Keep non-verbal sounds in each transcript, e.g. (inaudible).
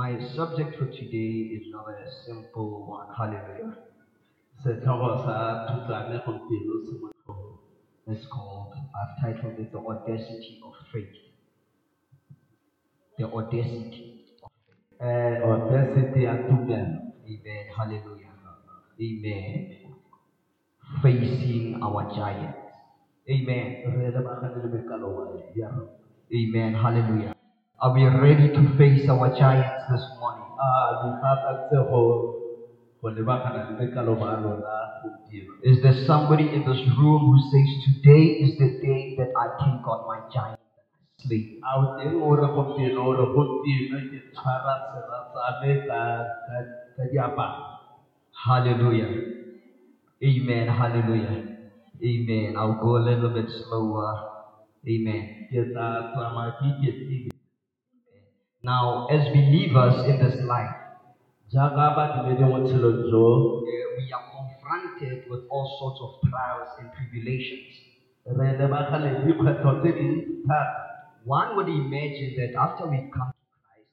My subject for today is not a simple one. Hallelujah. setlhogo sa thutlane gompieno se motlhogo It's called, I've titled it The Audacity of Faith. The Audacity of Faith. um audacity tumelo Amen. Hallelujah. Amen. Facing our giants. Amen. re lebagane le mekaloa ya rona Amen. Hallelujah. Are we ready to face our giants this morning? Ah, a di gakantse go go lebagana le mekalo ba rona gompieno Is there somebody in this room who says, Today is the day that I take on my giant diaparo Hallelujah. Amen. Hallelujah. Amen. I'll go a little bit slower. Amen. Now, as believers in this life, jaaka badumedi mo tshelong jo eh, we are confronted with all sorts of trials and tribulations. re lebagane le dikgwetlho tse dintsi thata One would imagine that after we come to Christ,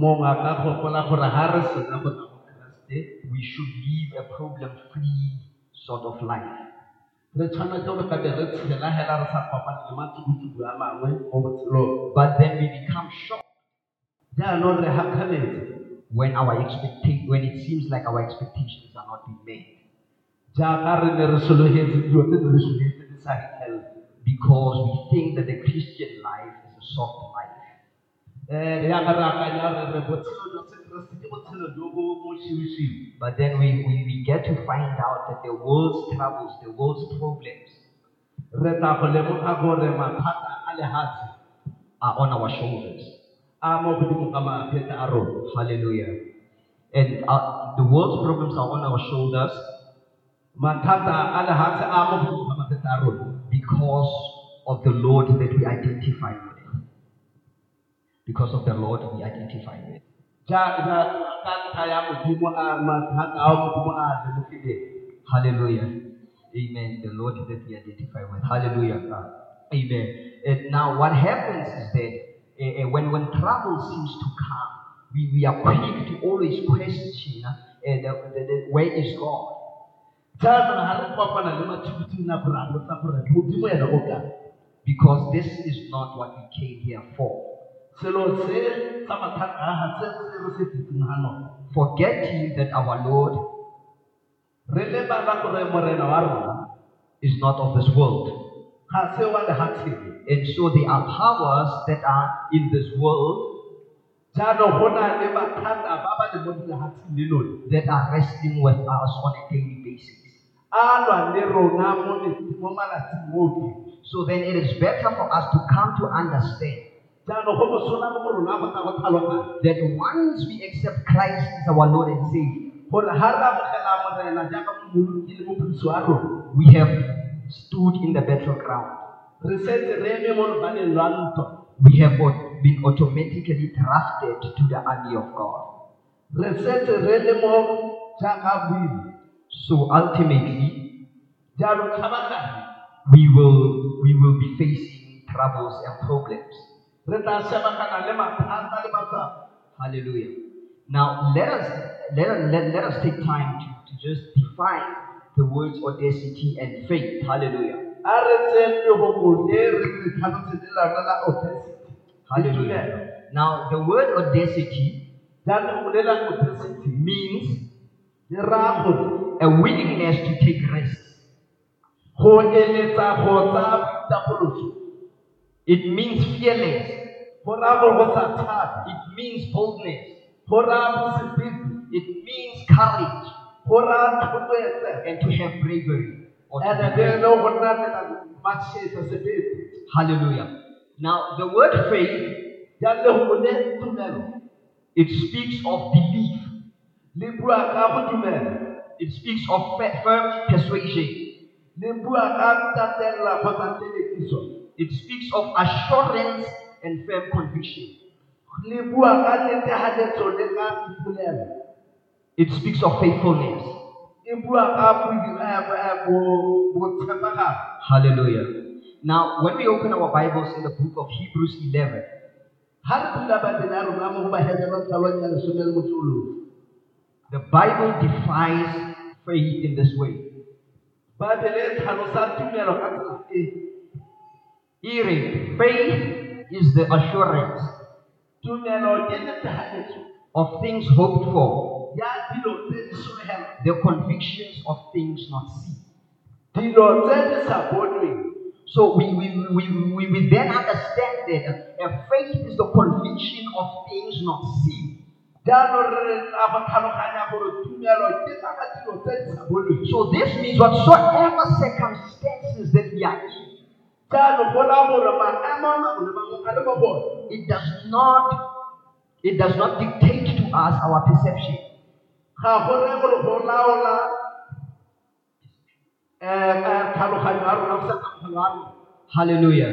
mongwe a ka gopola gore ga re sena go tla mo keresete we should live a problem-free sort of life. re tshwanetse go ka be re tshela hela re sa kopane le matsukutuku a mangwe mo botshelong But then we become shocked jaanong re gakgametse when our expecta- when it seems like our expectations are not being met. jaaka re ne re sologetse dilo tse ne re sologetse di sa fitlhelele because we think that the Christian life is a soft life. Eh, yaaka re akanya re re botshelo jwa sekeresete ke botshelo jo bo mošiwšiwi But then we, we, we get to find out that the world's troubles, the world's problems re tla go lemoga gore mathata a lehatshe are on our shoulders. A mo godimo ka maphete a Hallelujah. And uh, the world's problems are on our shoulders mathata a lehatshe a mo godimo ka maphete a rona because of the Lord that we identify with. Because of the Lord we identify with. Ja- ja- ka ntlha ya a mathata a modimo a a lemogileng Hallelujah. Amen. The Lord that we identify with. Hallelujah. Ah, amen. And now what happens is that uh, when, when trouble seems to come, we, we are quick to always question uh, the, the, the, where is God? jaanong ga re kopana le matshukutshung a gore a botsa gore modimo ene o kae Because this is not what we came here for. selo se sa mathata a ga se se re se fetseng ga nona Forgetting that our Lord re lebala gore morena is not of this world. And so there are powers that are in this world? That are wrestling with us on a daily basis. So then it is better for us to come to understand. That once we accept Christ as our Lord and Savior, we have stood in the battleground. re setse re eme mo lebaleng lwa ntwa We have been automatically drafted to the army of God. re setse re le mo jaaka buile So ultimately, we will we will be facing troubles and problems. re tla shebagana le mathata le matsapa Hallelujah. Now let us let let, let us take time to, to just define the words audacity and faith. Hallelujah. Hallelujah. Now the word audacity means a willingness to take risks. It means fearless. It means boldness. It means courage and to have bravery. or to and be le brave. le go nna le matšhetso sebete Hallelujah. Now the word faith jaanong go le tumelo it speaks of belief. le bua ka go dumela It speaks of firm persuasion. le bua ka tatelela kgotsa telekiso It speaks of assurance and firm conviction. It speaks of faithfulness. Hallelujah. Now, when we open our Bibles in the book of Hebrews 11, ha re bula badile a rona mo go bahetela tlhalong ya lesome le motlolong The Bible defines faith in this way. babele tlhalosa tumelo ka tsela Hearing, faith is the assurance tumelo ke netehaletso of things hoped for, the convictions of things not seen. So we, we, we, we, we then understand that a faith is the conviction of things not seen. So this means whatsoever circumstances that we are in, it does not it does not dictate to us our perception. Ga go gore go laola eh, tlhaloganyo ya rona go sa tlhaloganyo ya rona Hallelujah.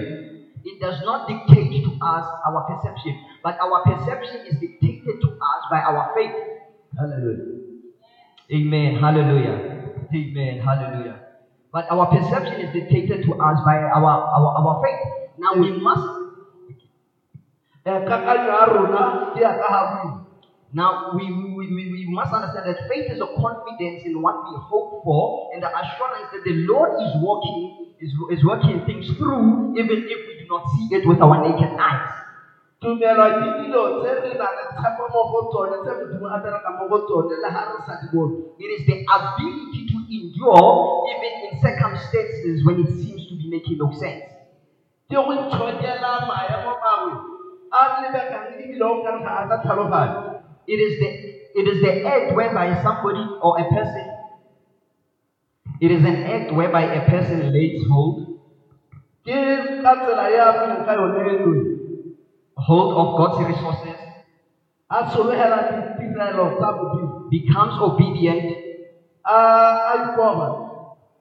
It does not dictate to us our perception, but our perception is dictated to us by our faith. Hallelujah. Amen. Hallelujah. Amen. Hallelujah. But our perception is dictated to us by our, our, our faith. Now we must eh, kakanyo ya rona ke ya ka ga boi now we, we, we, must understand that faith is a confidence in what we hope for and the assurance that the Lord is working is, is working things through even if we do not see it with our naked eyes. tumelo ke dilo tse re na le tshepo mo go tsone tse modimo a bereka mo go tsone le ga re sa di bone It is the ability to endure even in circumstances when it seems to be making no sense. ke go itshokela maemo mangwe a lebekang ebile o kare ga a ka tlhaloganyo It is the it is the act whereby somebody or a person it is an act whereby a person lays hold. Ke ka tsela ya buileng ka yone eno hold of God's resources, a sologela ditirelo tsa modimo becomes obedient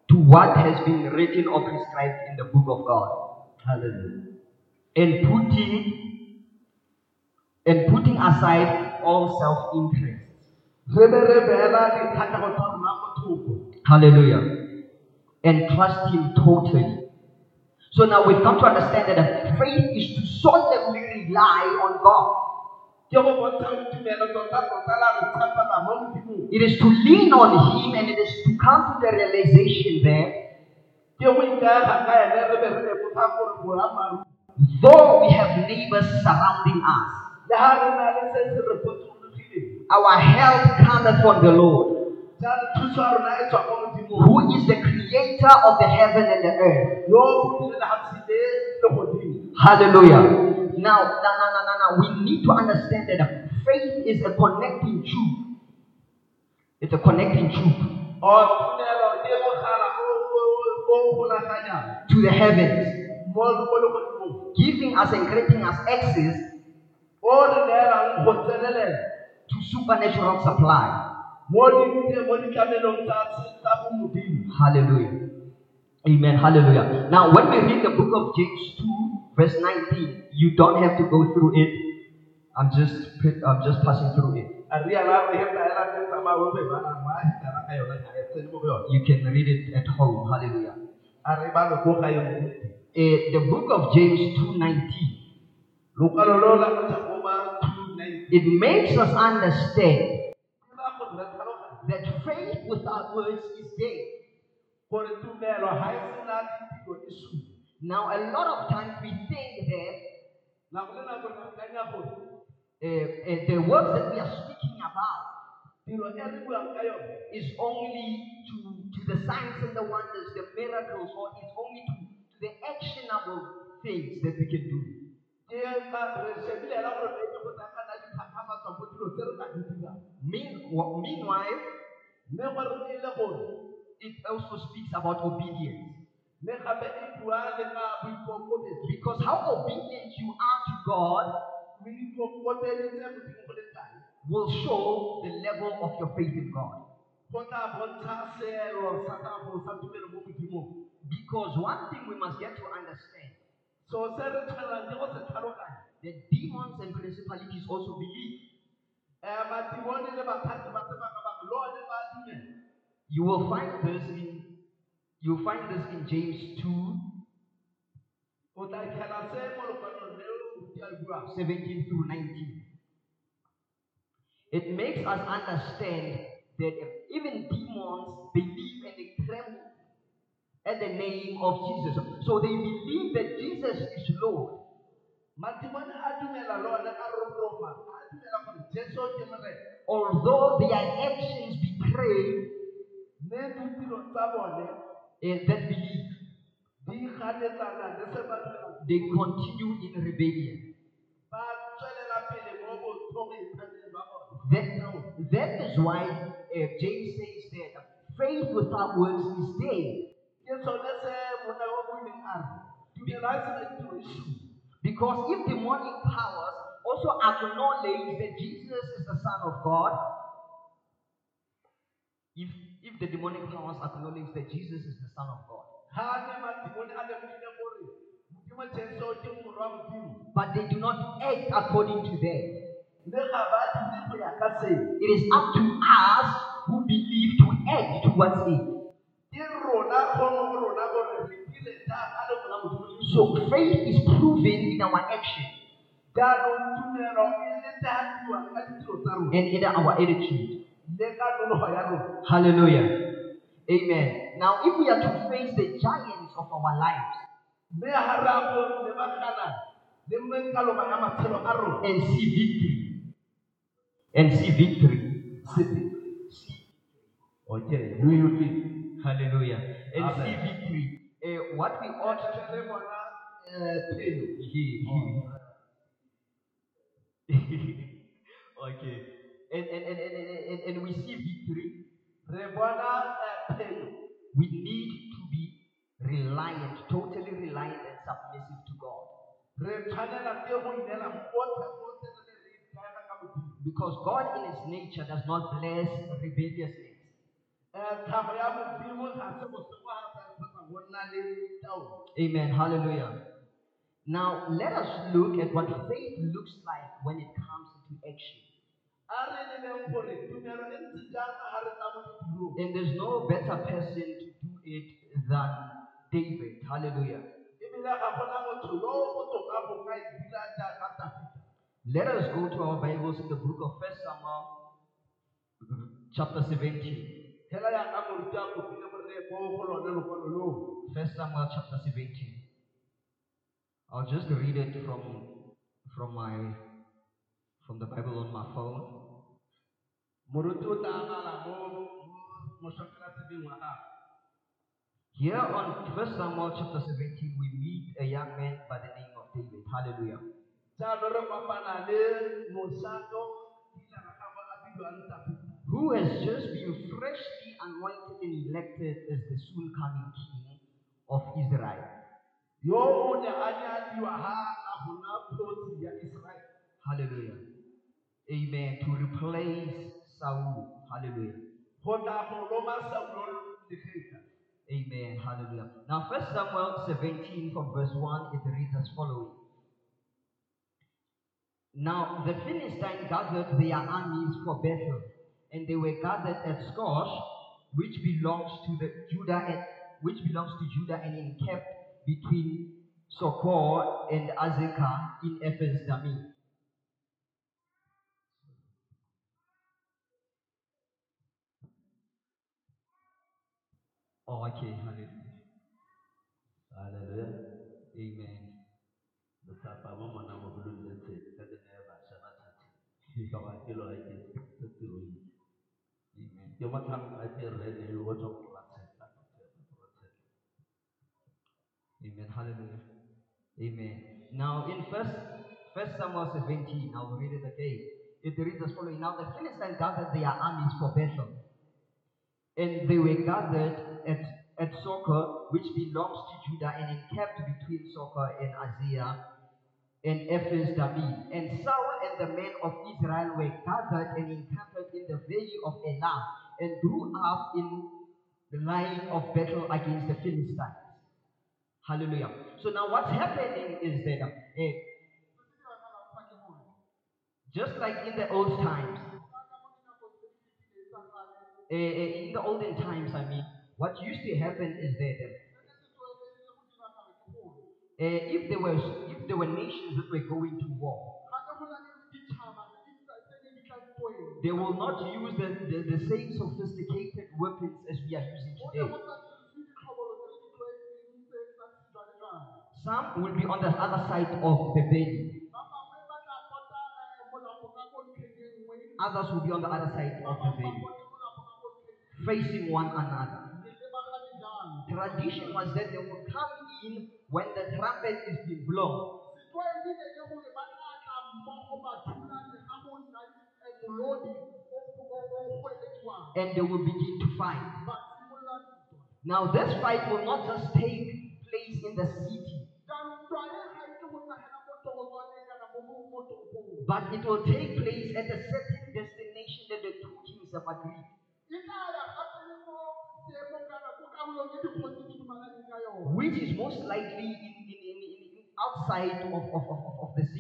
to what has been written or prescribed in the book of God. Hallelujah. And putting and putting aside all self-interest. re be re beela dikgatlhego tsa rona mo thoko Hallelujah. And trust Him totally. So now we've come to understand that faith is to solemnly rely on God. ke go bontsha tumelo la re tshepela mo modimong It is to lean on Him and it is to come to the realization that ke go ikaega ka ene re be re lemoga gore boammaaruri though we have neighbors surrounding us, le ga re na le se se re potologileng our help cometh from the Lord, jaanong thuso ya rona tswa mo modimong who is the creator of the heaven and the earth. yo o bopile lefatshe le le godimo Hallelujah. Now, now, now, now, now, now, we need to understand that faith is a connecting truth. It's a connecting golaganyang to the heavens, mo mo legodimong giving us and granting us access to supernatural supply. mo di- mo ditlamelong tsa tsa bomodimo Hallelujah. Amen. Hallelujah. Now, when we read the book of James 2, verse 19, you don't have to go through it. I'm just I'm just passing through it. a riala re he taela ke tsamaya o be bana ma hitara ka yona ga tsene mo go yona You can read it at home. Hallelujah. a re ba lo go ga yone Eh, the book of James 2:19 it makes us understand that faith without words is dead. Now, a lot of times we think that uh, uh, the words that we are speaking about is only to, to the signs and the wonders, the miracles, or it's only to, to the actionable things that we can do. Mean, meanwhile, it also speaks about obedience. Because how obedient you are to God will show the level of your faith in God. Because one thing we must get to understand so se demons and principalities also believe. You will find this in you find this in James 2, o tla ikgela se mo lokwanong leo ke a buang 17 through 19. It makes us understand that even demons believe and they tremble at the name of Jesus. So they believe that Jesus is Lord. madimone a dumela le one a roroma a dumela gore jesu ke morena Although their actions betray mme ditiro tsa bone eh, that belief, di ganetsana le se ba dumelang they continue in rebellion. ba tswelela pele mo botlhogephaneng ba bone That, that is why uh, James says that faith without works is dead. Ke sone se monna wa boimeng a re dumelo a sena ditiro Because if demonic powers also acknowledge that Jesus is the Son of God, if, if the demonic powers acknowledge that Jesus is the Son of God, ga ne madimone a lemogile gore modimo jesu ke morwa modimo. But they do not act according to that, mme ga ba dire go ya ka seo. It is up to us who believe to act towards it. So faith is proven in our action and in our attitude. Hallelujah. Amen. Now, if we are to face the giants of our lives and see victory, and see victory, okay hallelujah, and Amen. see victory, eh, what we ought to um phelo (laughs) okay, and, and, and, and, and, and we see victory, um we need to be reliant, totally reliant and submissive to God. re tshwanela ke go inela gotlhe gotlhe re le re ikaega ka modimo Because God in His nature does not bless rebelliousness. Eh, Amen. Hallelujah. Now, let us look at what faith looks like when it comes into action. a re lebeng gore tumelo ntse jang ga re tla mo ditirong And there's no better person to do it than David. Hallelujah. ebile ga gona motho yo o botoka go ka dira jaaka dafita Let us go to our Bibles in the book of First Samuel, chapter 17. First Samuel chapter 17. I'll just read it from from my from the Bible on my phone. Here on First Samuel chapter 17, we meet a young man by the name of David. Hallelujah. Who has just been freshly anointed and elected as the soon coming king of Israel. Hallelujah. Amen. To replace Saul. Hallelujah. Amen. Hallelujah. Now, First Samuel 17 from verse 1, it reads as following. Now, the Philistines gathered their armies for battle, and they were gathered at Skosh, which belongs to the Judah and which belongs to Judah and encamped between Sokor and Azekah in Ephes Damim. Oh, okay, hallelujah. haleluya Amen. botlhapa mo mona mo bololetseng ka dina ya Amen. Hallelujah. Amen. Now in first first Samuel 17, I'll read it again. It reads as following. Now the Philistines gathered their armies for battle. And they were gathered at, at Sokor, which belongs to Judah, and encamped between Sokor and Azia and Ephes Damim. And Saul and the men of Israel were gathered and encamped in the valley of Elah, and grew up in the line of battle against the Philistines. Hallelujah. So now what's happening is that eh, just like in the old times, eh, in the olden times, I mean, what used to happen is that Uh, if there were if there were nations that were going to war, ga ke go na le ditšhaba di tsa- tse ne di tla ntweng they will not use the, the, the same sophisticated weapons as we are using today. go sa dirise ditlhobolo tse di tlwaetseng tse tsa sejwalejwale Some will be on the other side of the valley. ba bangwe ba tla pota eh, molapo ka ko ntlheng e nngwe Others will be on the other side of the bangwe ba valley, pote molapo ka ko ntlheng facing one another. le lebagane jalo Tradition was that they would come in when the trumpet is being blown. And they will begin to fight. Now, this fight will not just take place in the city, but it will take place at a certain destination that the two kings have agreed. which is most likely in, in, in, outside of, of, of, of- the cities.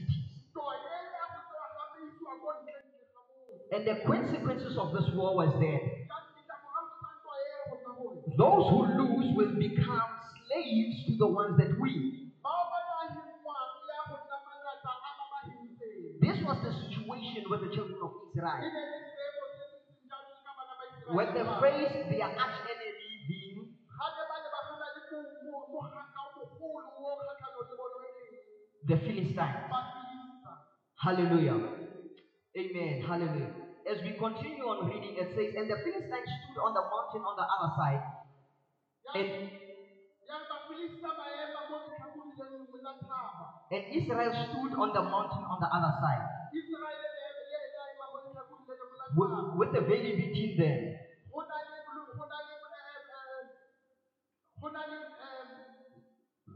And the consequences of this war was e gore those who lose will become slaves to the ones that win. This was the situation with the children of Israel. When they faced their arch enemy being the Philistines. Hallelujah. Amen. Hallelujah. As we continue on reading, it says, And the Philistines stood on the mountain on the other side, and, yang bafilista ba ema mo letlhakoreng le lengwe la thaba and Israel stood on the mountain on the other side, iseraele le eme- le le ema mo letlhakoreng le lengwe la with, with the valley between them. go na le bolo- go na le go na le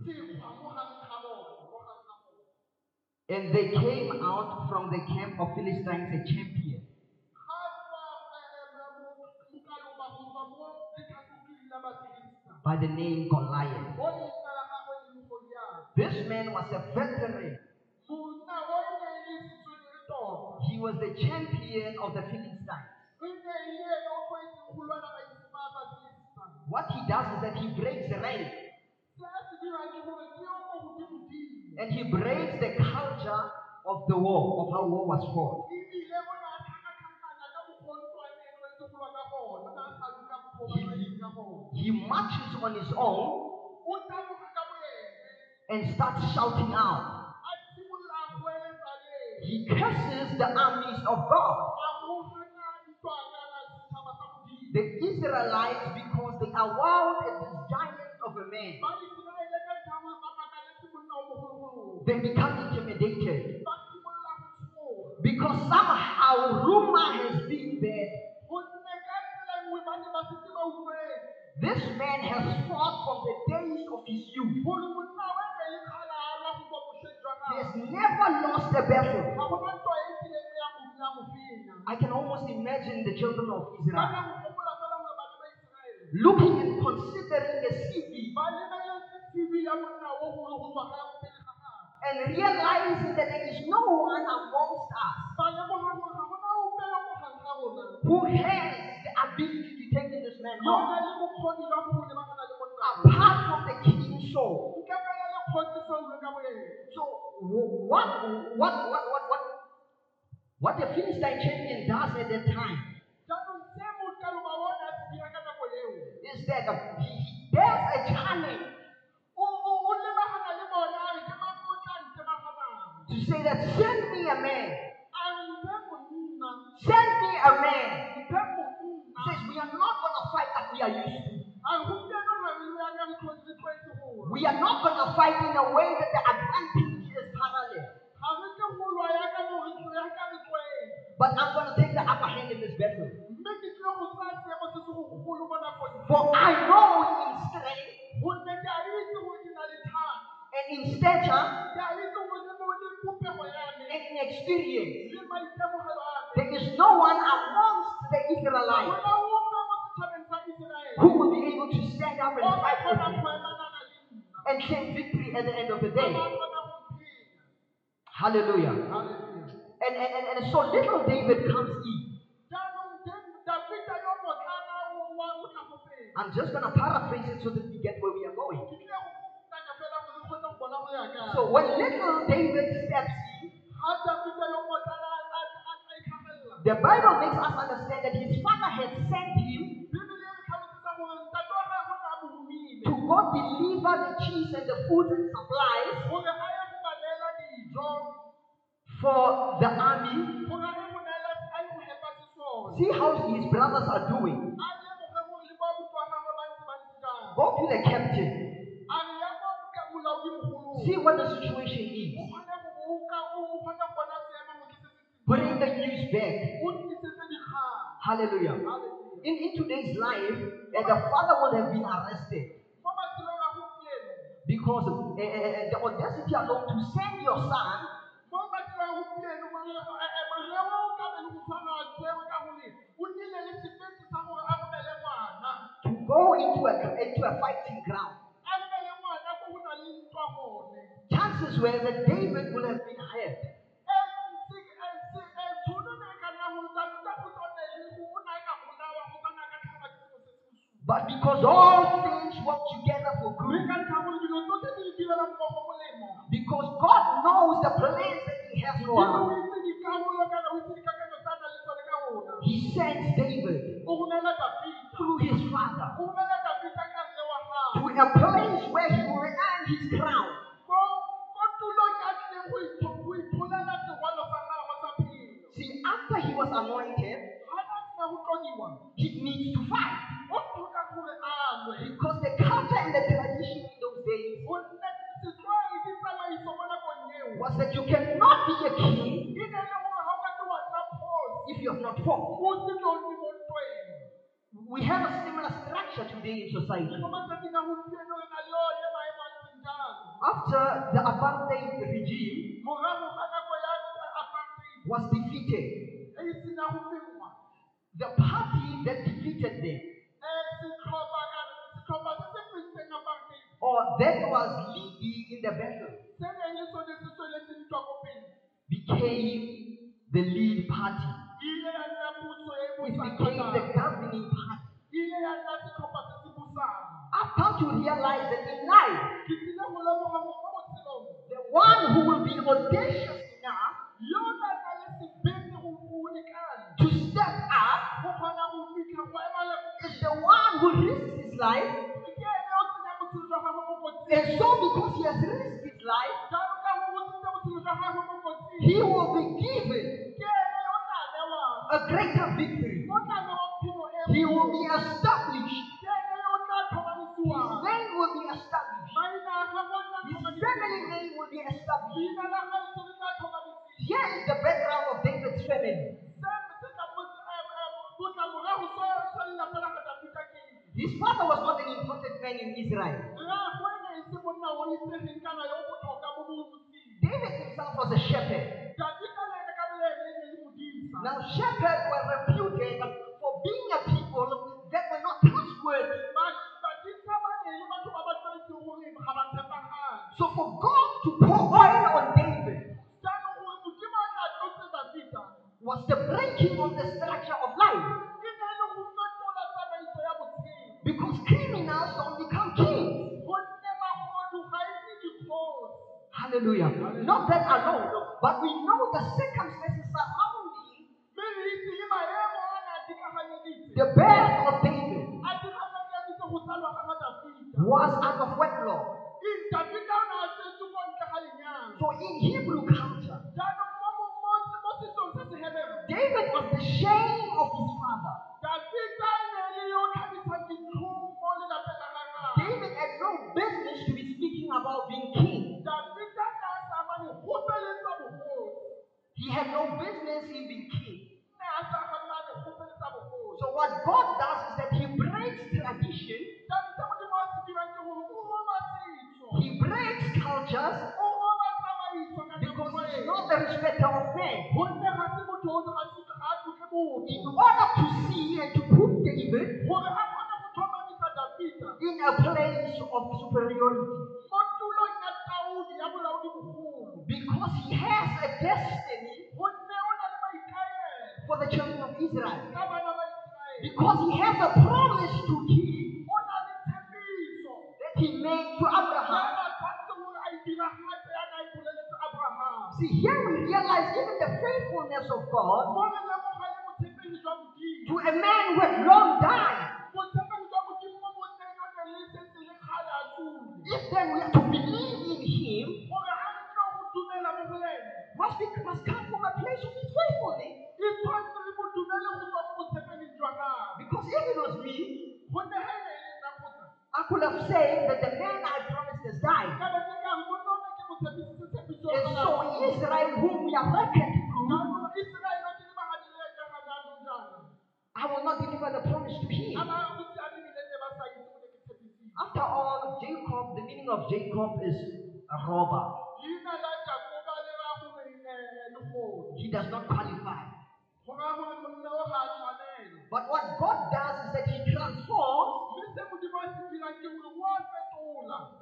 sekgwa mo gareng ga bone mo gareng ga bone And they came out from the camp of Philistines a champion, ga tswa eh, mo- mokalo ba go tswa mo letlhakoreng la bafilista by the name Goliath. This man was a veteran. He was the champion of the Philistines. What he does is that he breaks rank mo godimo-dimo and he breaks the culture of the war, of how war was fought. Gona He marches on his own and starts shouting out. He curses the armies of God. The Israelites, because they are wild at this giant of a man, they become intimidated. Because somehow rumor has been never lost a battle. I can almost imagine the children of Israel looking and considering the CV and realizing that there is no one amongst us who has the ability to take this man on apart from the King's soul. So what what what what what what the Philistine champion does at that time? Jaanong se mokalo ba a se dira ka nako eo is that he, he bears a challenge. To say that send me a man, a re mpe monna send me a man. Says we are not going to fight like we are used to. We are not going to fight in a way that the advantage is parallel. But I'm going to take the upper hand in this battle. For I know in strength and in stature and in experience, there is no one amongst the Israelites who will be able to stand up and fight and claim victory at the end of the day. Hallelujah. Hallelujah. And, and, and, and so little David comes in. I'm just going to paraphrase it so that we get where we are going. So when little David steps in, the Bible makes us understand that he food and supplies for the army. See how his brothers are doing. Go to the captain. See what the situation is. Bring the news back. Hallelujah. In, in today's life, the father would have been arrested because eh, eh, eh, the audacity alone to send your son to go into a, into a fighting ground. Chances were that David would have been hurt. But because all things work together for good. Because God knows the plans that He has for us. He sends David through his father to a place where he will earn his crown. See, after he was anointed, We have a similar structure today in society. After the apartheid regime was If the one who risks his life, and so because he has risked his life, were long died. He does not qualify. But what God does is that He transforms.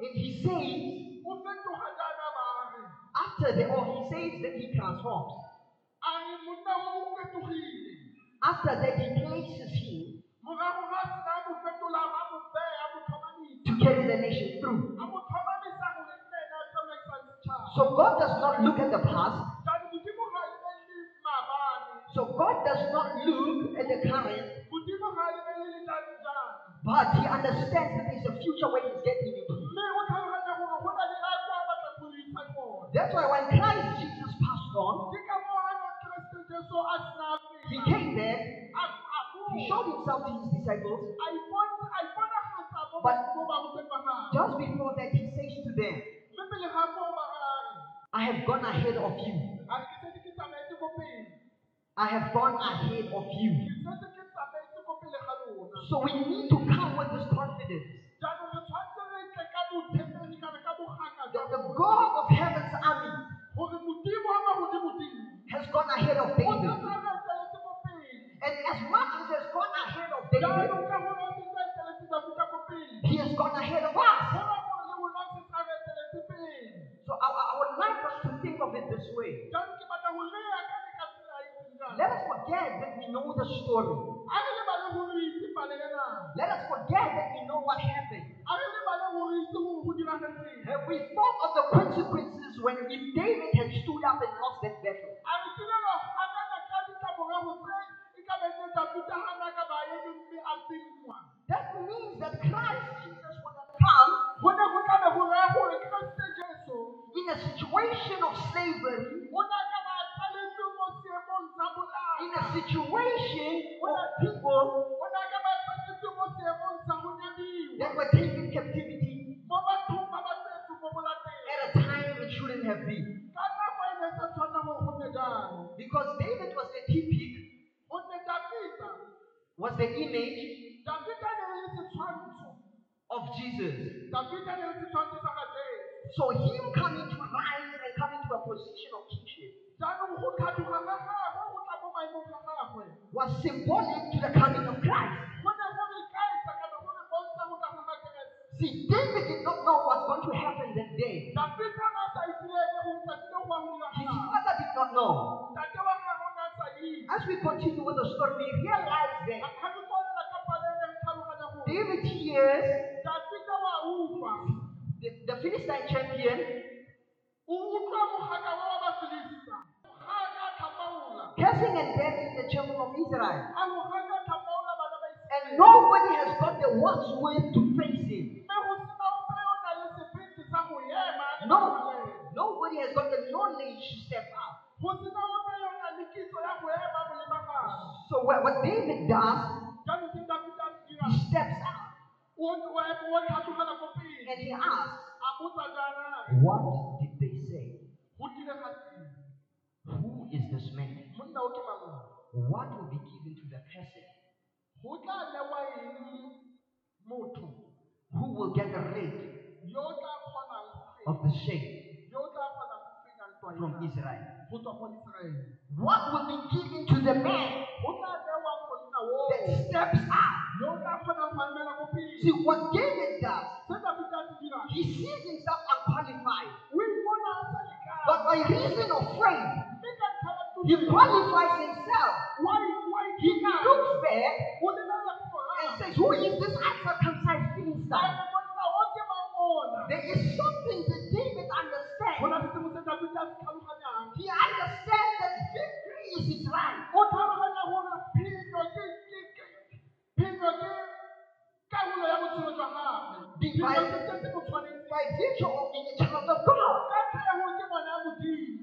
And He says, after the or He says that He transforms. After that, He places Him to carry the nation through. So God does not look at the past. slavery. In a situation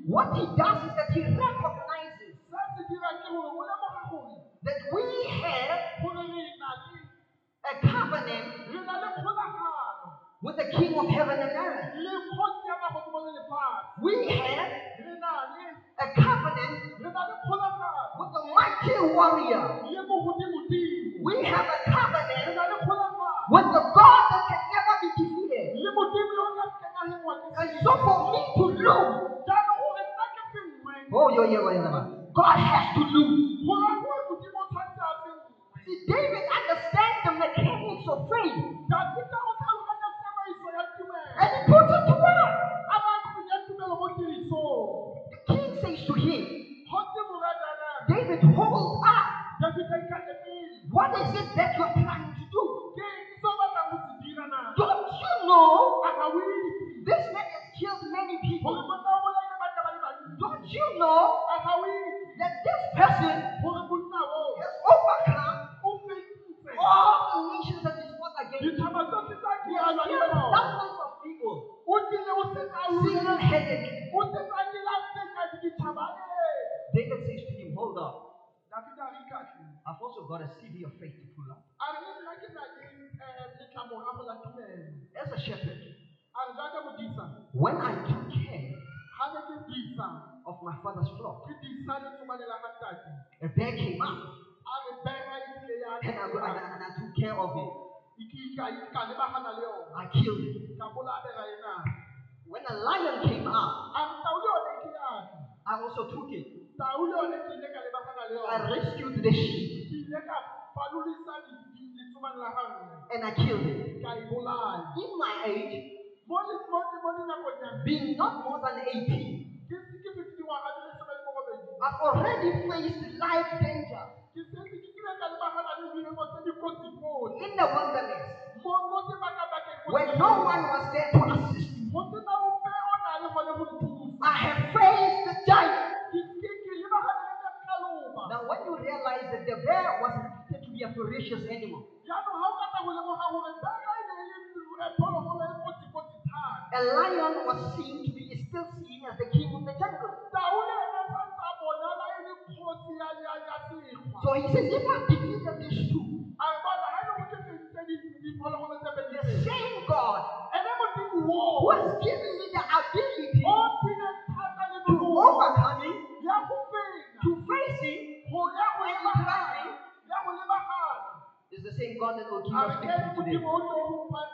What he does is that he recognizes that we have a covenant with the King of heaven and earth. ejimo. A lion was seen to be still seen as the king of the jungle. So he says, if I defeat them, these two, sabe?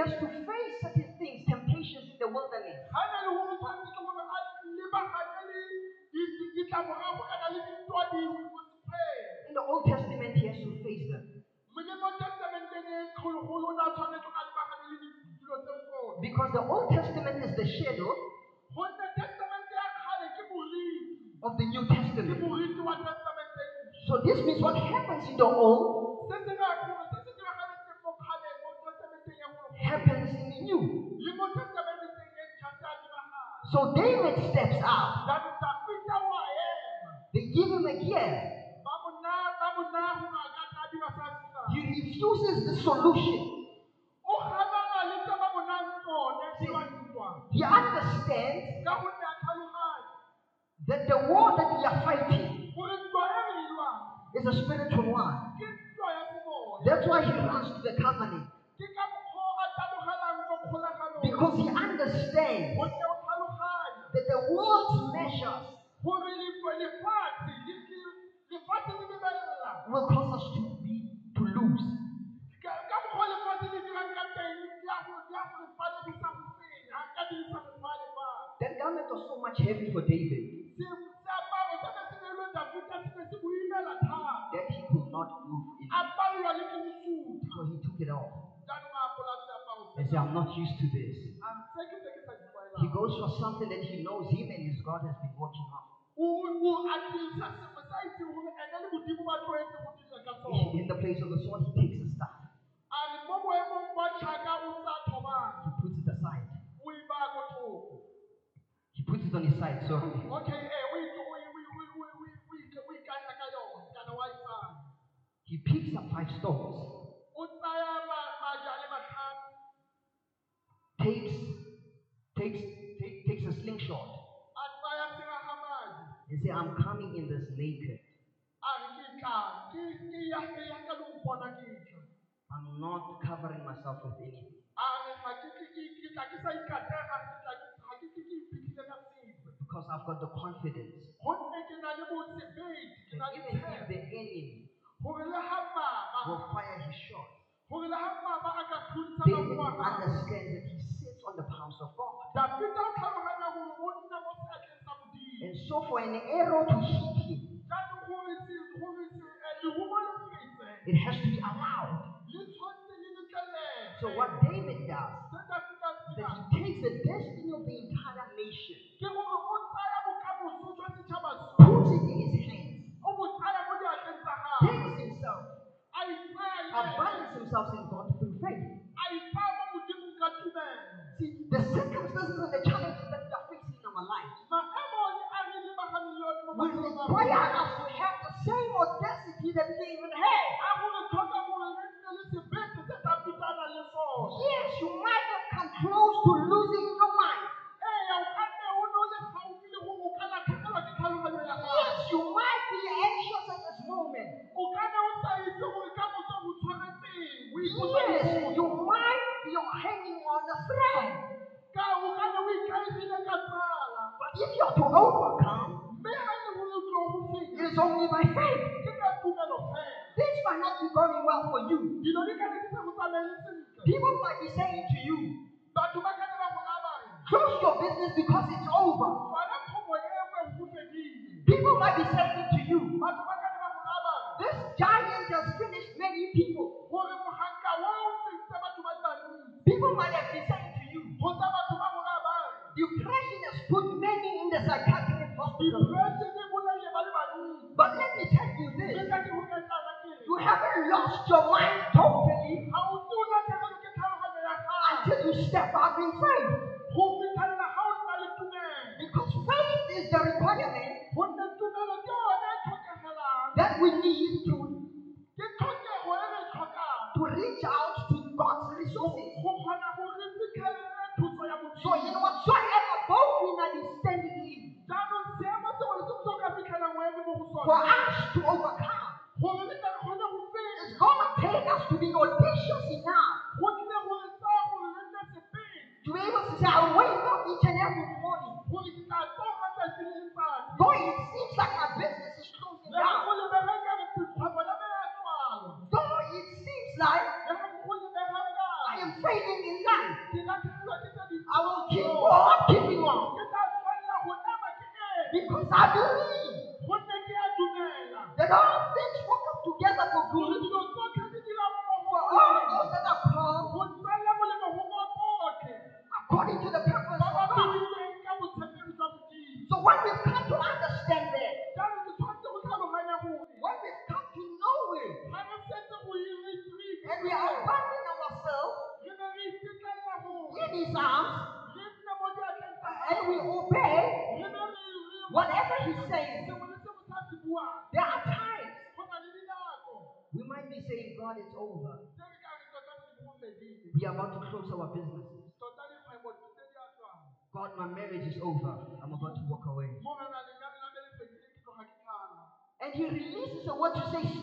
has to face certain things, temptations in the wilderness. In the Old Testament, he has to face them. Because the Old Testament is the shadow of the New Testament. So this means what happens in the Old steps up. They give him a gear. He refuses the solution. David understands that he sits on the palms of God. And so for an arrow to hit in faith and in life. I will keep on keeping on. Because I believe that all you release what you say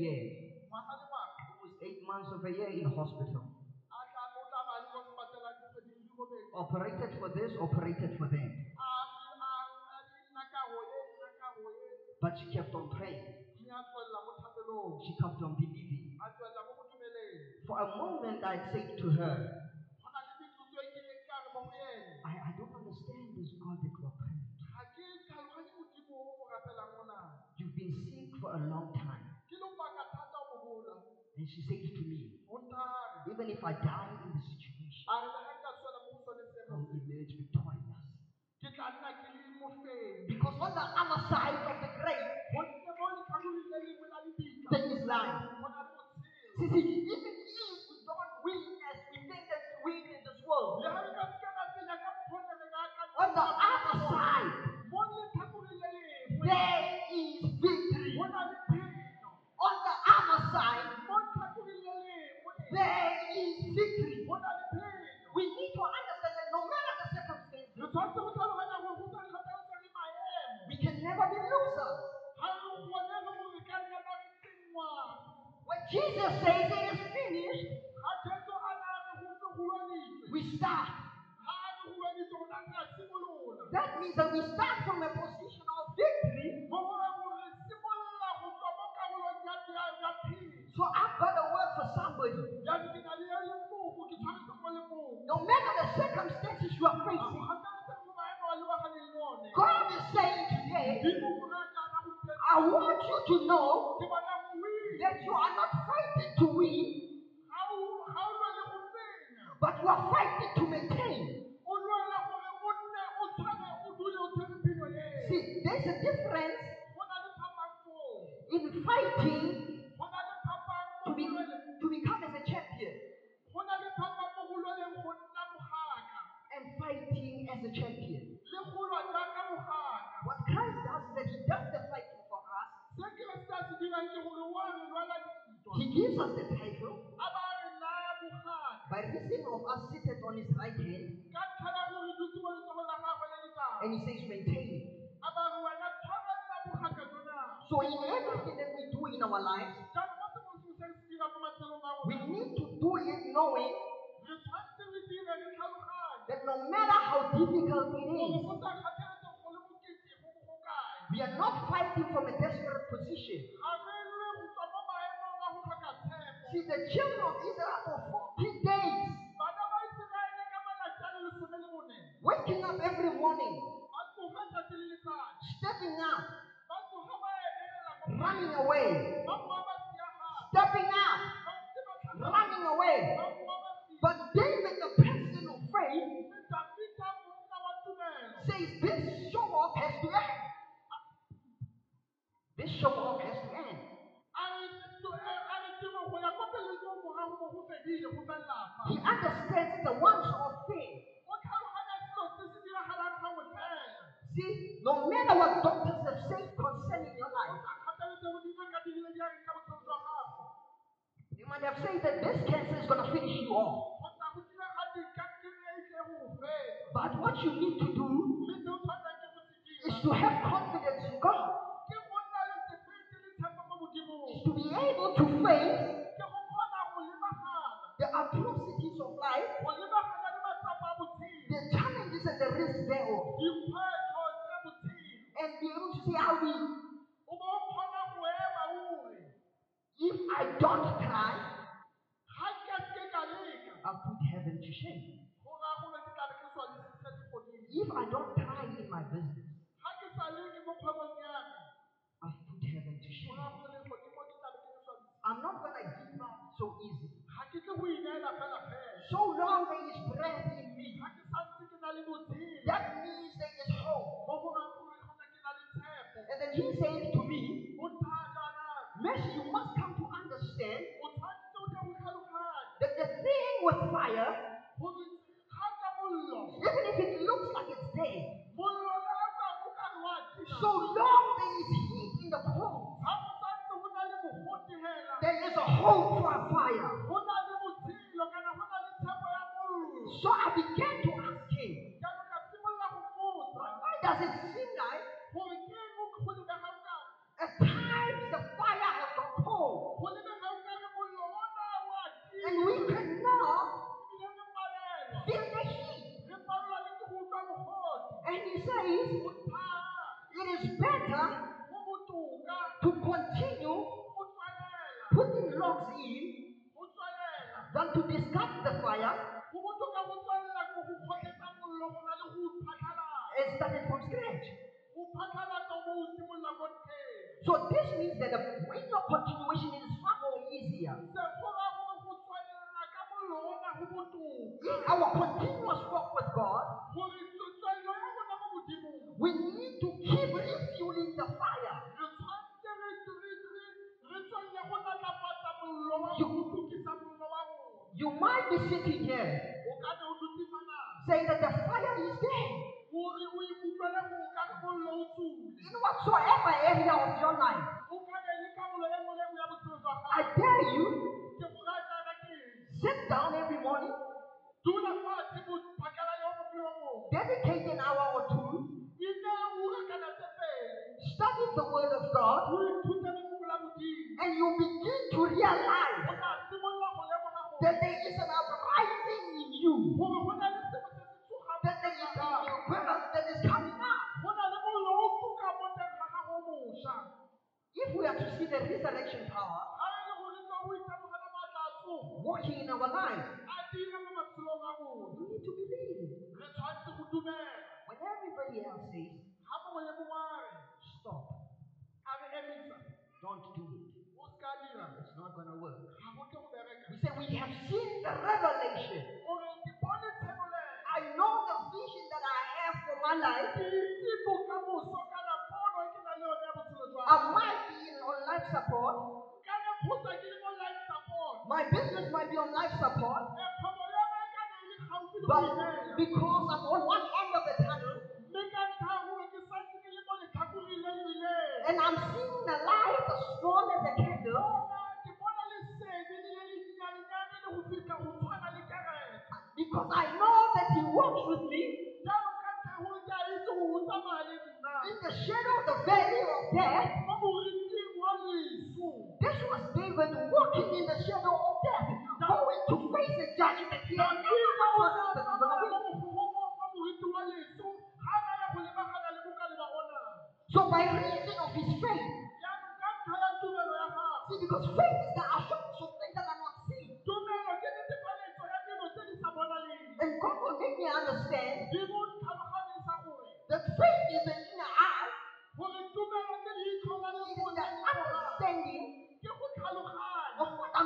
year, who was eight months of a year in hospital. Operated for this, operated for that. But she kept on praying. She kept on believing. For a moment, I said to her, I, I don't understand this God that we're praying. You've been sick for a long time. And she said to me, even if I die in the situation, I will emerge victorious. Because on the other side of the our life.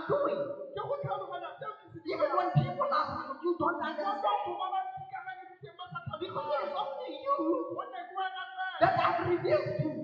doing. Even when people are saying you don't understand. Because it is only you that have revealed to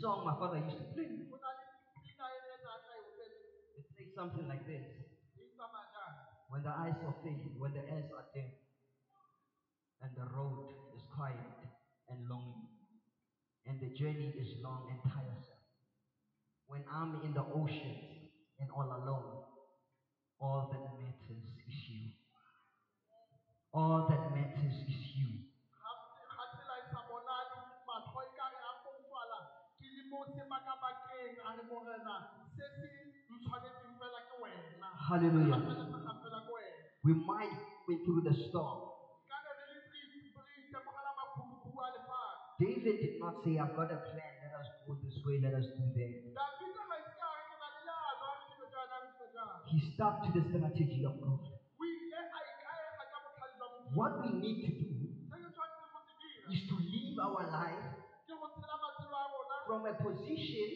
song my father used to play. It says something like this. When the eyes of faith, when the eyes are dim, and the road is quiet and lonely, and the journey is long and tiresome. When I'm in the ocean and all alone, all that matters is you. All that matters is you. ga ga tsela e sa bonale matlho e kare a foufala ke le mo sebakabakeng a re morena se se ntshwanetseng fela ke wena Hallelujah. We might go through the storm. David did not say, I've got a plan, let us go this way, let us do that. He stuck to the strategy of God. What we need to do is to live our life from a position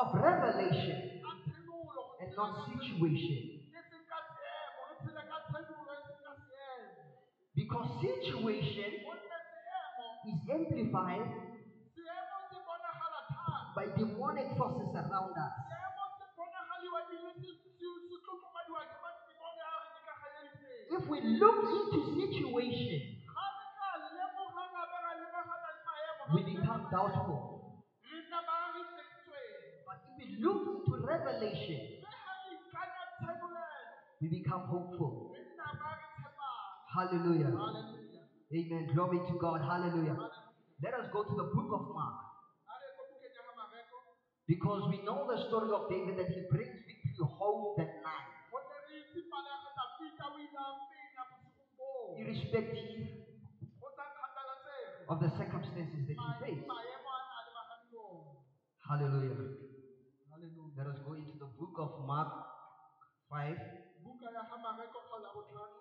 of revelation not situation. Because situation is amplified by demonic forces around us. If we look into situation, we become doubtful. But if we look into revelation, mme ga re ikanya tshenolelo we become hopeful. re nna ba re tshepang Hallelujah. Amen. Glory to God. Hallelujah. halleluja Let us go to the book of Mark. a re ko bukeng ya ga mareko Because we know the story of David that he brings victory home that night, gonne re itse pale ya ga davida o ile a fenya bosigong boo irrespective go sa kgathalesege of the circumstances that he faced. maemo a na le bagane le one Hallelujah. Let us go into the book of Mark 5, buka ya ga mareko kgaolo ya botlhano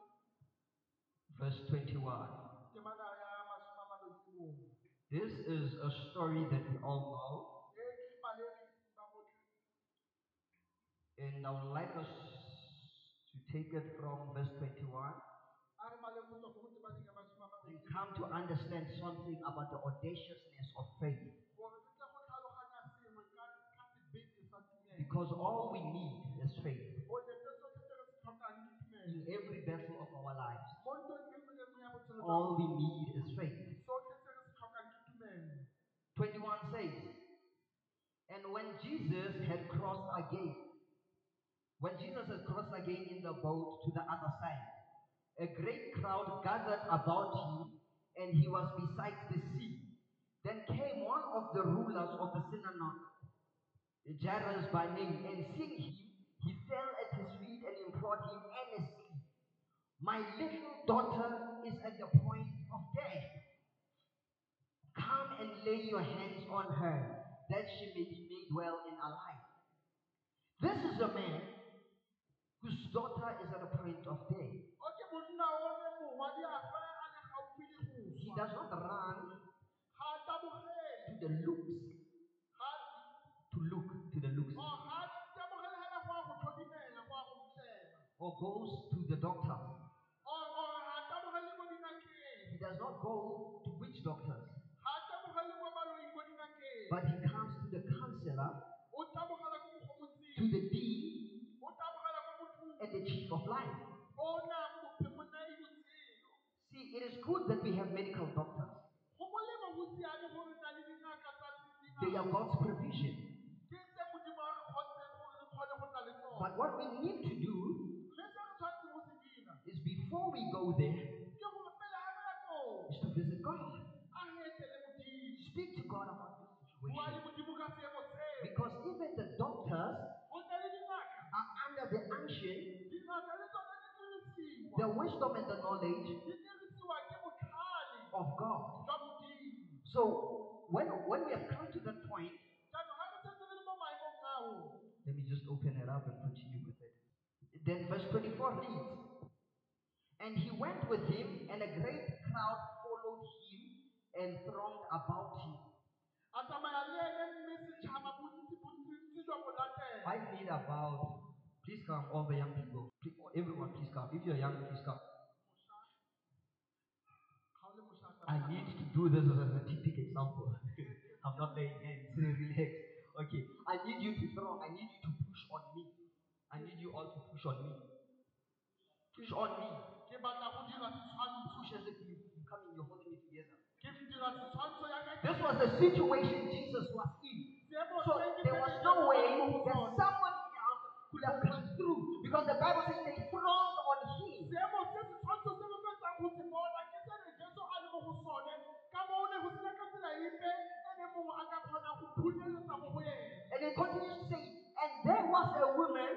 verse 21. temana ya masome a mabedi le bongwe This is a story that we all know, and I would like us to take it from verse 21 a re bale go tswa go go tebaneng ya masome a and come to understand something about the audaciousness of faith. Because all we need is faith gonne se tsotlhe se re se tlhokang ke tumelo in every battle of our lives. mo ntong e nngwe le nngwe ya botshelo jwa All we need is faith. sotlhe se re se tlhokang ke tumelo 21 says, And when Jesus had crossed again, when Jesus had crossed again in the boat to the other side, a great crowd gathered about him, and he was beside the sea. Then came one of the rulers of the synagogue, Jairus by name, and seeing him, he fell at his feet and implored him earnestly, My little daughter is at the point of death. Come and lay your hands on her, that she may be made well and alive. This is a man whose daughter is at the point of death. oke monna one mogwadi a fe a le gaufi le go He does not run ga a tabogele to the looks, to look to the looks, oh, o ga a tabogele hela go a go tlhodimela go a go tlhela or goes to the doctor. or or ga a tabogele ko dinakeng He does not go to witch doctors, ga a tabogele ko baloing ko dinakeng but he comes to the counselor, o tabogela ko to the dean, o tabogela ko mothong and the chief of life. o nang mophemonai See, it is good that we have medical doctors. go molemo go siame gore na le dingaka tsa They are God's provision. ke tse modimo a re kgontseng gore re kgone go nna le tsone But what we need to do mme se re tshwanetse go se dira is before we go there, ke gore pele a re ya koo is to visit God. a re etele modimo Speak to God about this bua le situation. modimo ka seemo seo Because even the doctors go nne le dingaka are under the unction, dingaka le tsone di dirisiwa the wisdom and the knowledge di dirisiwa ke botlhale of God. So when when we have come to that point, jaanong ga re setse re le mo maemong ao let me just open it up and continue with it. Then verse 24 reads, And he went with him, and a great crowd followed him and thronged about him. a tsamaya le ene mme setšhaba bontsi bontsi jwa mo latela I need about, please come, all the young people. Please, everyone, please come. If you're young, please come. ga o le mošwa I need to do this as a typical example. (laughs) I'm not laying hands, (laughs) relax. Okay, I need you to throw, I need you to push on me. I need you all to push on me. Push on me. ke batla go dira setshwantsho Push as if you, you come in, you're holding me together. ke dira setshwantsho ya ka This was the situation Jesus was in. So there was no way se mo go that sone. could have come through because the Bible says they frowned on him. And they continue to say, and there was a woman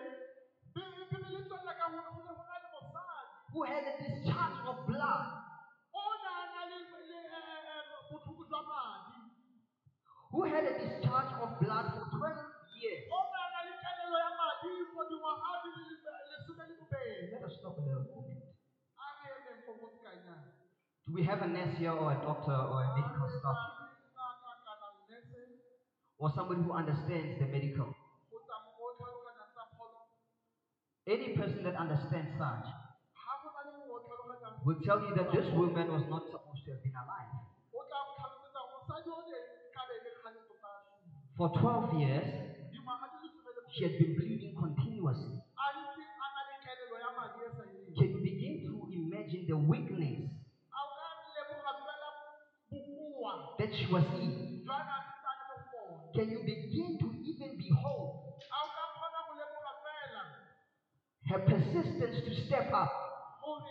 who had a discharge of Do we have a nurse here or a doctor or a medical staff kana nurse or somebody who understands the medical? go tsa mo tlhaloganyang tsa pholo Any person that understands such ga go na le mongwe o tlhaloganyang will tell you that this woman was not supposed to have been alive. o tla go tlhalosetsa mosadi o ne ka be le kgale For 12 years, dingwaga di le some le she had been bleeding continuously. a ntse a na le kelelo ya madi sa eleng Can you begin to imagine the weakness she was in? a Can you begin to even behold a her persistence to step up? a a a-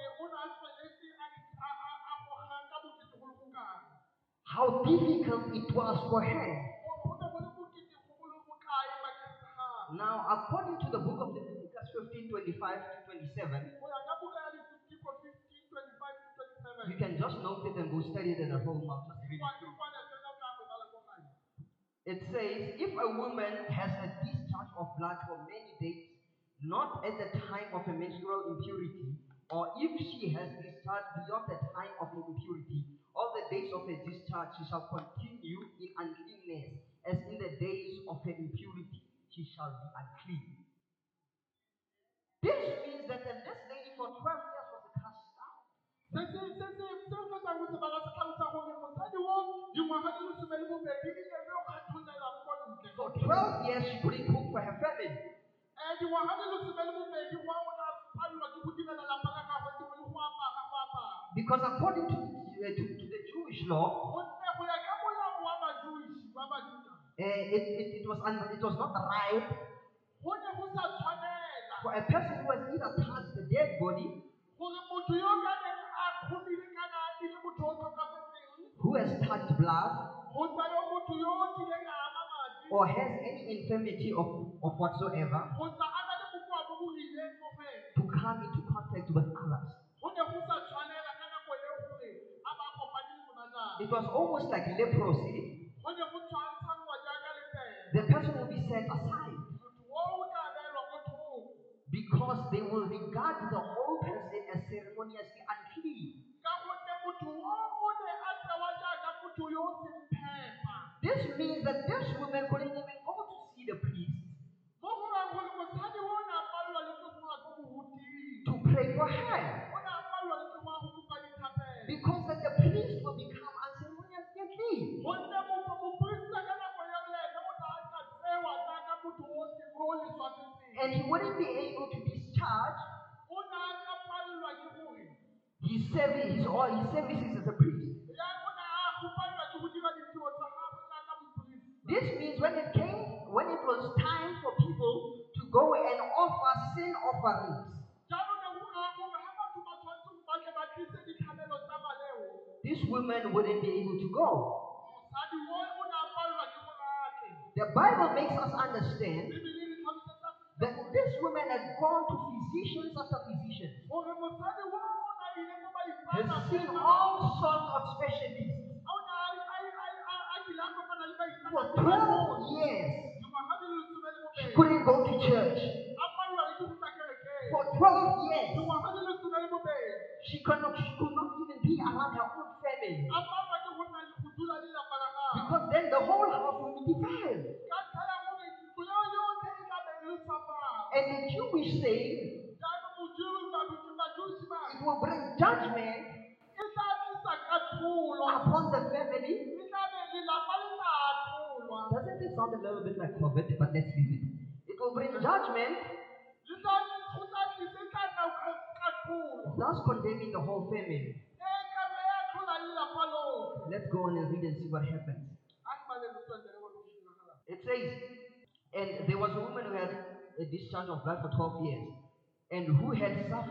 a- a How difficult it was for her. Now, according to the book of Leviticus 15 25 to 27, go ya ka buka ya Leviticus 15 25 to 27 you can just note it and go study it at home. I'll just read it Kwa- through. kwa na tsena o tla go bala ko gae. It says, if a woman has a discharge of blood for many days, not at the time of a menstrual impurity, or if she has discharge beyond the time of impurity, all the days of her discharge she shall continue in uncleanness, as in the days of her impurity she shall be unclean. This means that the- this lady for 12 years was cast out. For 12 years she couldn't cook for her family. dingwaga di le some le bobedi wa o na palelwa ke go direla lapa la gagwe sengwe le go apara go apara Because according to, uh, to, to the Jewish law, gonne go ya ka molao wa bajuiši wa bajuda. Uh, it, it, it, was un, it was not right go ne go sa tshwanela. for a person who has either touched the dead body, gore motho yo ka neng a kgomile kana a ile motho o tlhokafetseng who has touched blood, or has any infirmity of, of whatsoever, to come into contact with others. It was almost like leprosy. The person will be set aside because they will regard the whole person as ceremoniously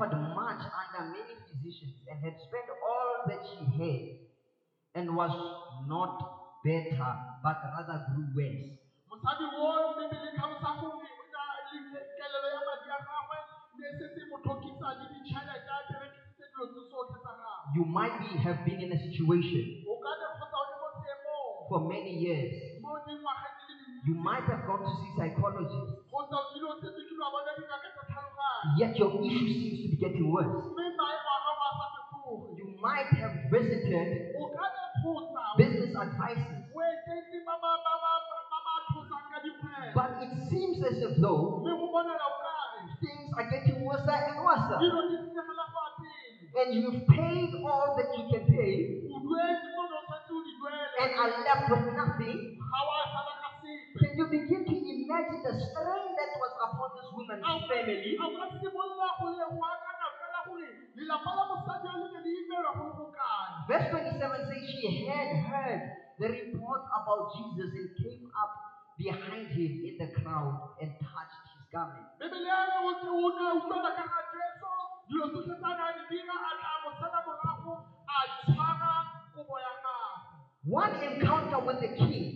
suffered much under many physicians and had spent all that she had and was not better, but rather grew worse. mosadi wo o ya madi a gagwe setse le ditšhelete a berekisitse dilo tse tsa gagwe You might be, have been in a situation o ka kgotsa o le mo for many years. mo di le You might have gone to see psychologists kgotsa o o setse kile wa bona di Yet your issue seems to be getting worse. You might have visited business advisors. But it seems as if though things are getting worse and worse. And you've paid all that you can pay and are left with nothing. Can you begin to imagine the strain that was upon this woman's family? Jesus and came up behind him in the crowd and touched his garment. One encounter with the king.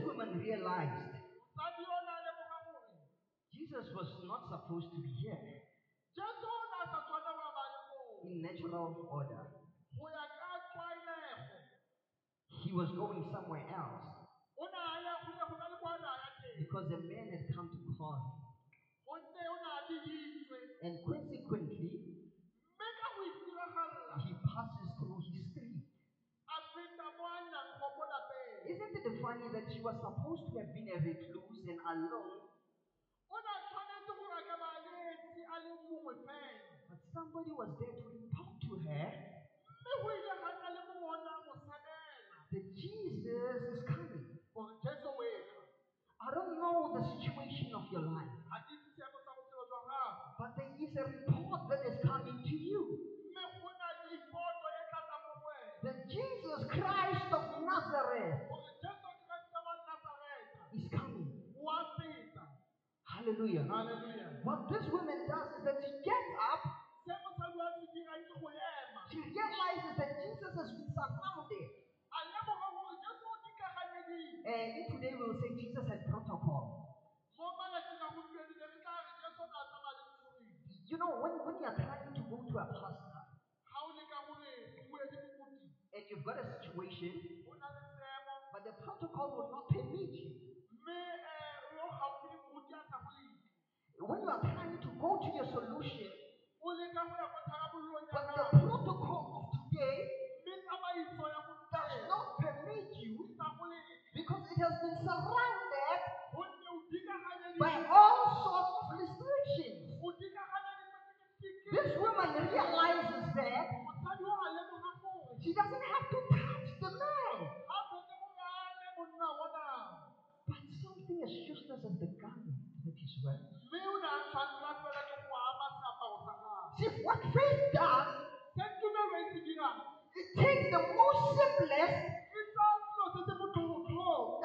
That woman realized Jesus was not supposed to be here in natural order. He was going somewhere else because the man that she was supposed to have been a recluse and alone. But somebody was there to impart to her that Jesus is coming. I don't know the situation of your life, but there is a report. Hallelujah. Hallelujah. What this woman does is that she gets up. She realizes that Jesus has been surrounded. And today we will say Jesus had protocol. You know, when, when you are trying to go to a pastor, and you've got a go to your solution. But the protocol of today does not permit you because it has been surrounded by all sorts of restrictions. This woman realizes that she doesn't have to touch the man. But something as useless as What faith does, it takes the most simplest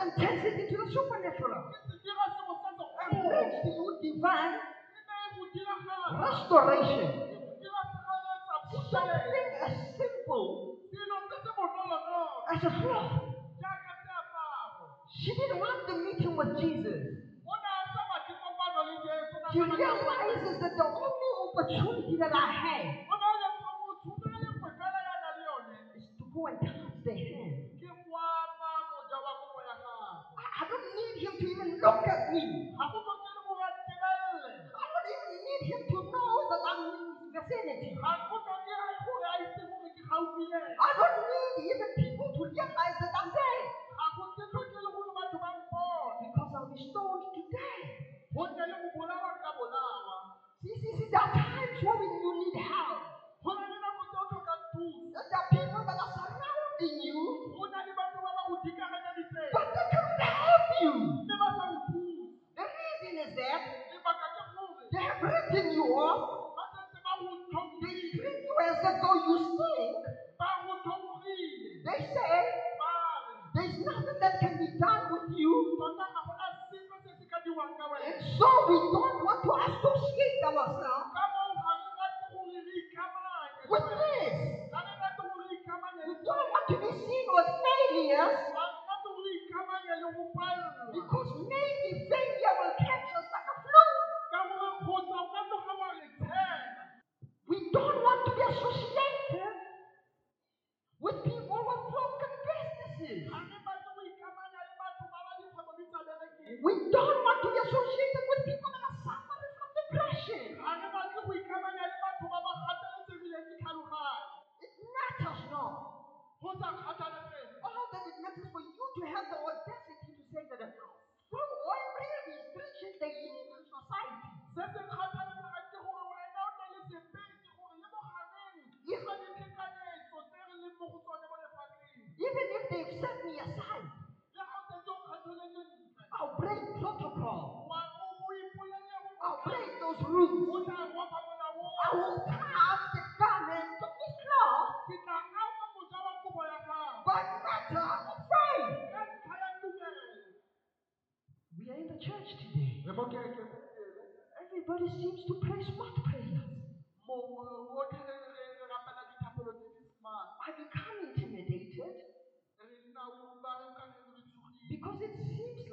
and turns it into the supernatural. And makes you divine restoration. Something as simple as a flood. She didn't want the meeting with Jesus. that I have.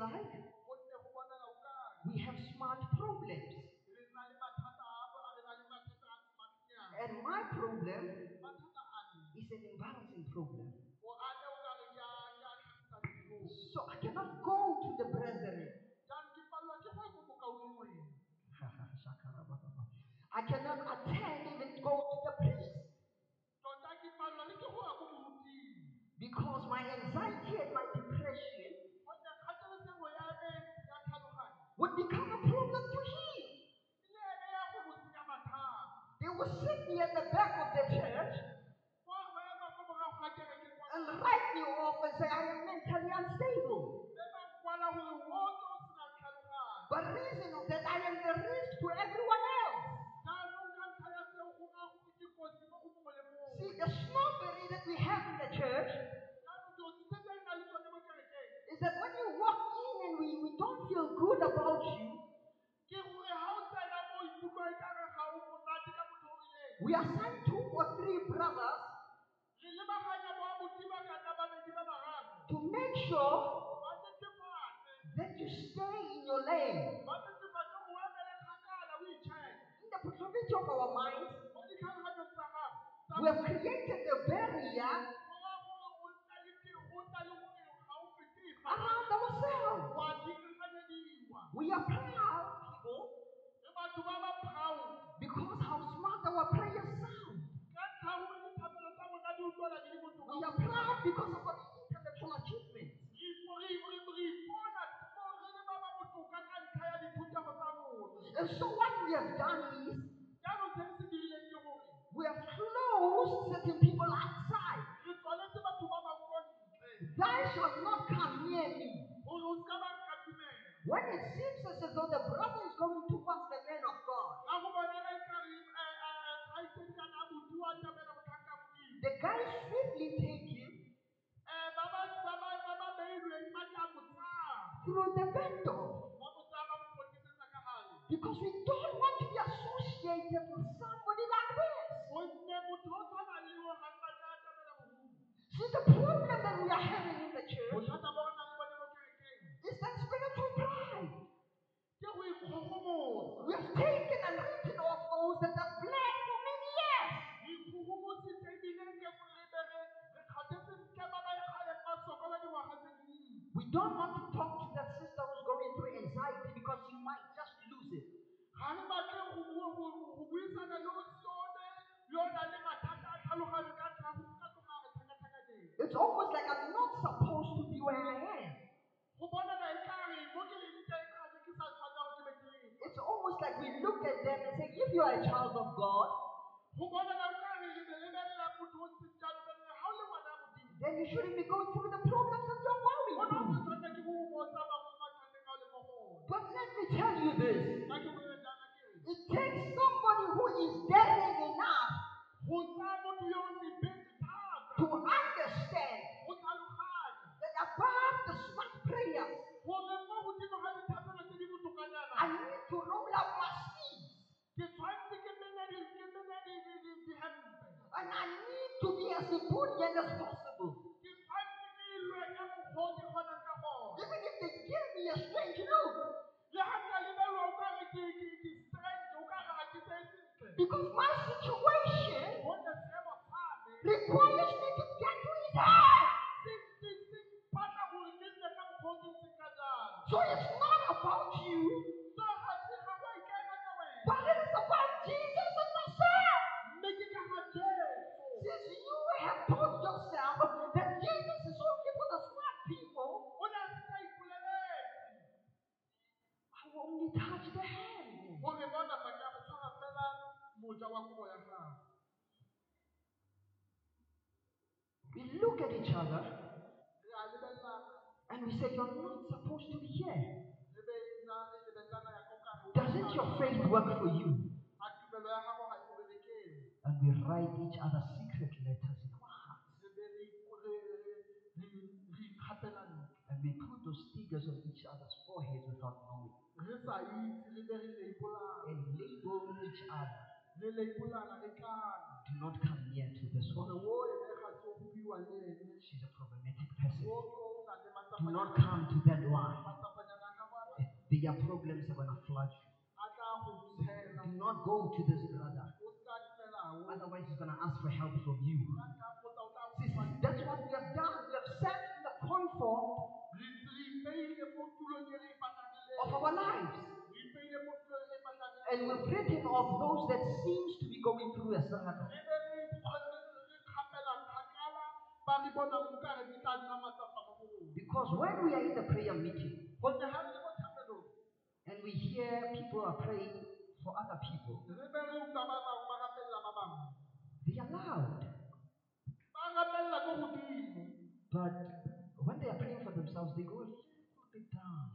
life. shouldn't be going through work for you. And we write each other secret letters in our hearts. And we put those stickers on each other's foreheads without knowing. And label each other. Do not come near to this one. She's a problematic person. Do not come to that one. Their problems are going to flood you do not go to this brother. Otherwise, he's going to ask for help from you. See, that's what we have done. We have set the comfort of our lives. And we've written of those that seems to be going through a struggle. Because when we are in the prayer meeting, and we hear people are praying, for other people, they are loud. But when they are praying for themselves, they go a little bit down.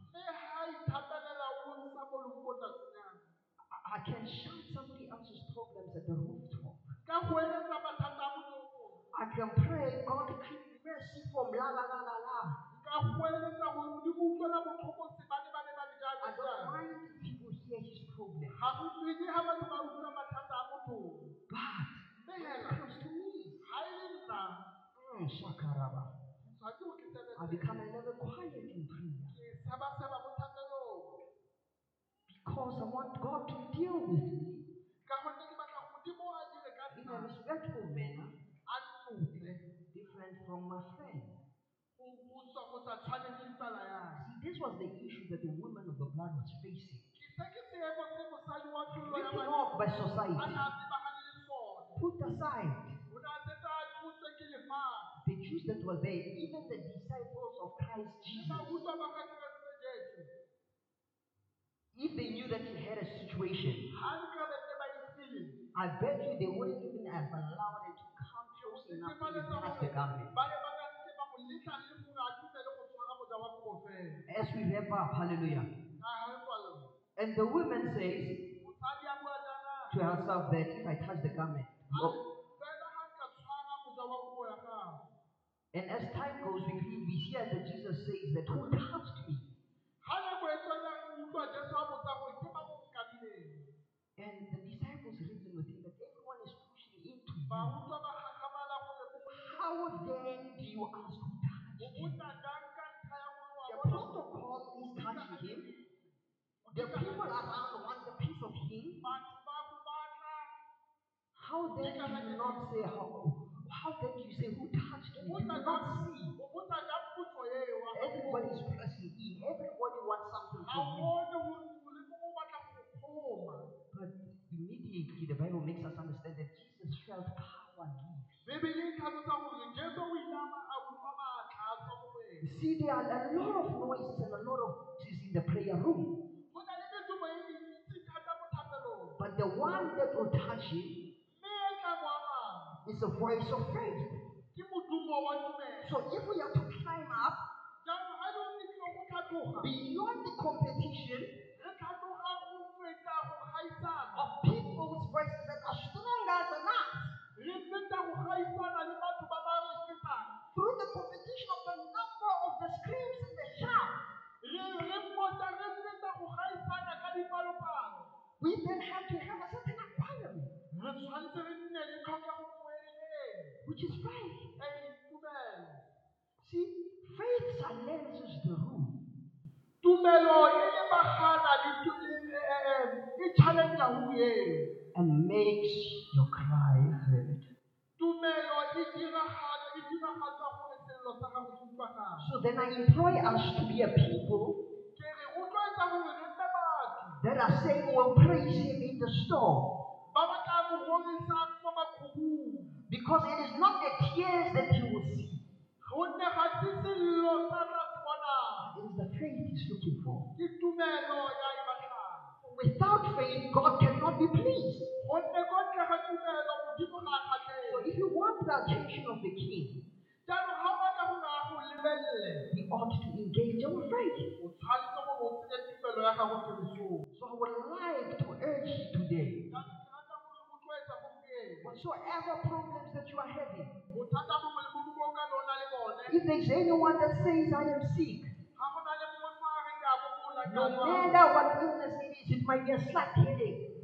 I, can shout somebody else's problems at the rooftop. I can pray, God, mercy from la la la la la. But it comes to me, mm, shakaraba, tshwanetse go ke I become a little quiet in prayer. Ke seba-seba mo thapelong because I want God to deal with me. Ka gonne ke batla modimo a dire ka in a respectful manner, different from my friend. go go tswa go sa tshwaneng le See, this was the issue that the woman of the blood was facing. Written off by society, put aside. The Jews that were there, even the disciples of Christ Jesus, if they knew that he had a situation, I bet you they wouldn't even have allowed it to come close enough to touch the gore garment. ba ne ba ka seke ba mo letla le gore a dumele go tshwara moja wa kobo fela As we wrap up, hallelujah. ka ga re kwalo And the woman says to herself that if I touch the garment, and as time goes, we, we hear that Jesus says that who touched me? And the disciples reason with him that everyone is pushing into you. How then do you ask who touched wa The protocol is touching him. The people around want a piece of him. batho ba go batla uh, How then do you not say how? How then do you say who touched me? You do not see. o botsa jang potso eo wa ga Everybody is pressing in. Everybody wants something from you. bone gore mongwe le mongwe o batla But immediately the Bible makes us understand that Jesus felt power leave. bebele e tlhalosa gore jesu o ile a ma- a utlwa maatla a tswa mo go You see, there are a lot of noises and a lot of voices in the prayer room. go na le medumo e mentsi thata mo thapelong But the one that will touch him mme tla mo amang is a voice of faith. ke modumo wa tumelo So if we are to climb up jaanong ga le re tlile go beyond the competition re tlhatloga go feta go gaisana of people's voices that are stronger than us, re feta go gaisana le batho ba ba re fetang through the competition of the number of the screams and the shouts, re re pota re feta go gaisana ka dipalopalo we then have to have a certain acquirement, re tshwanetse re nne le tlhokego nngwe e rileng which is faith. See, faith silences the room. tumelo e lebagana le tu- le- eh, eh, eh, e- e- e- e challenge room eo and makes your cry heard. tumelo diragala diragatsa gore sello sa gago se utlwagala So then I employ us to be a people ke re rotloetsa gore re nne batho that are saying we'll praise him in the storm. Because it is not the tears that you will see, it is the faith he's looking for. Without faith, God cannot be pleased. So if you want the attention of the king, we ought to engage our faith. So I would like to urge you today, jaanong ke rata gore rotloetsa gompieno whatsoever problems that you are having, bothata bongwe le bongwe bo o ka lona le bone. If there's anyone that says I am sick, ga go na le mongwe fa a re ke a bokola ke no matter what illness it is, it might be a slight headache.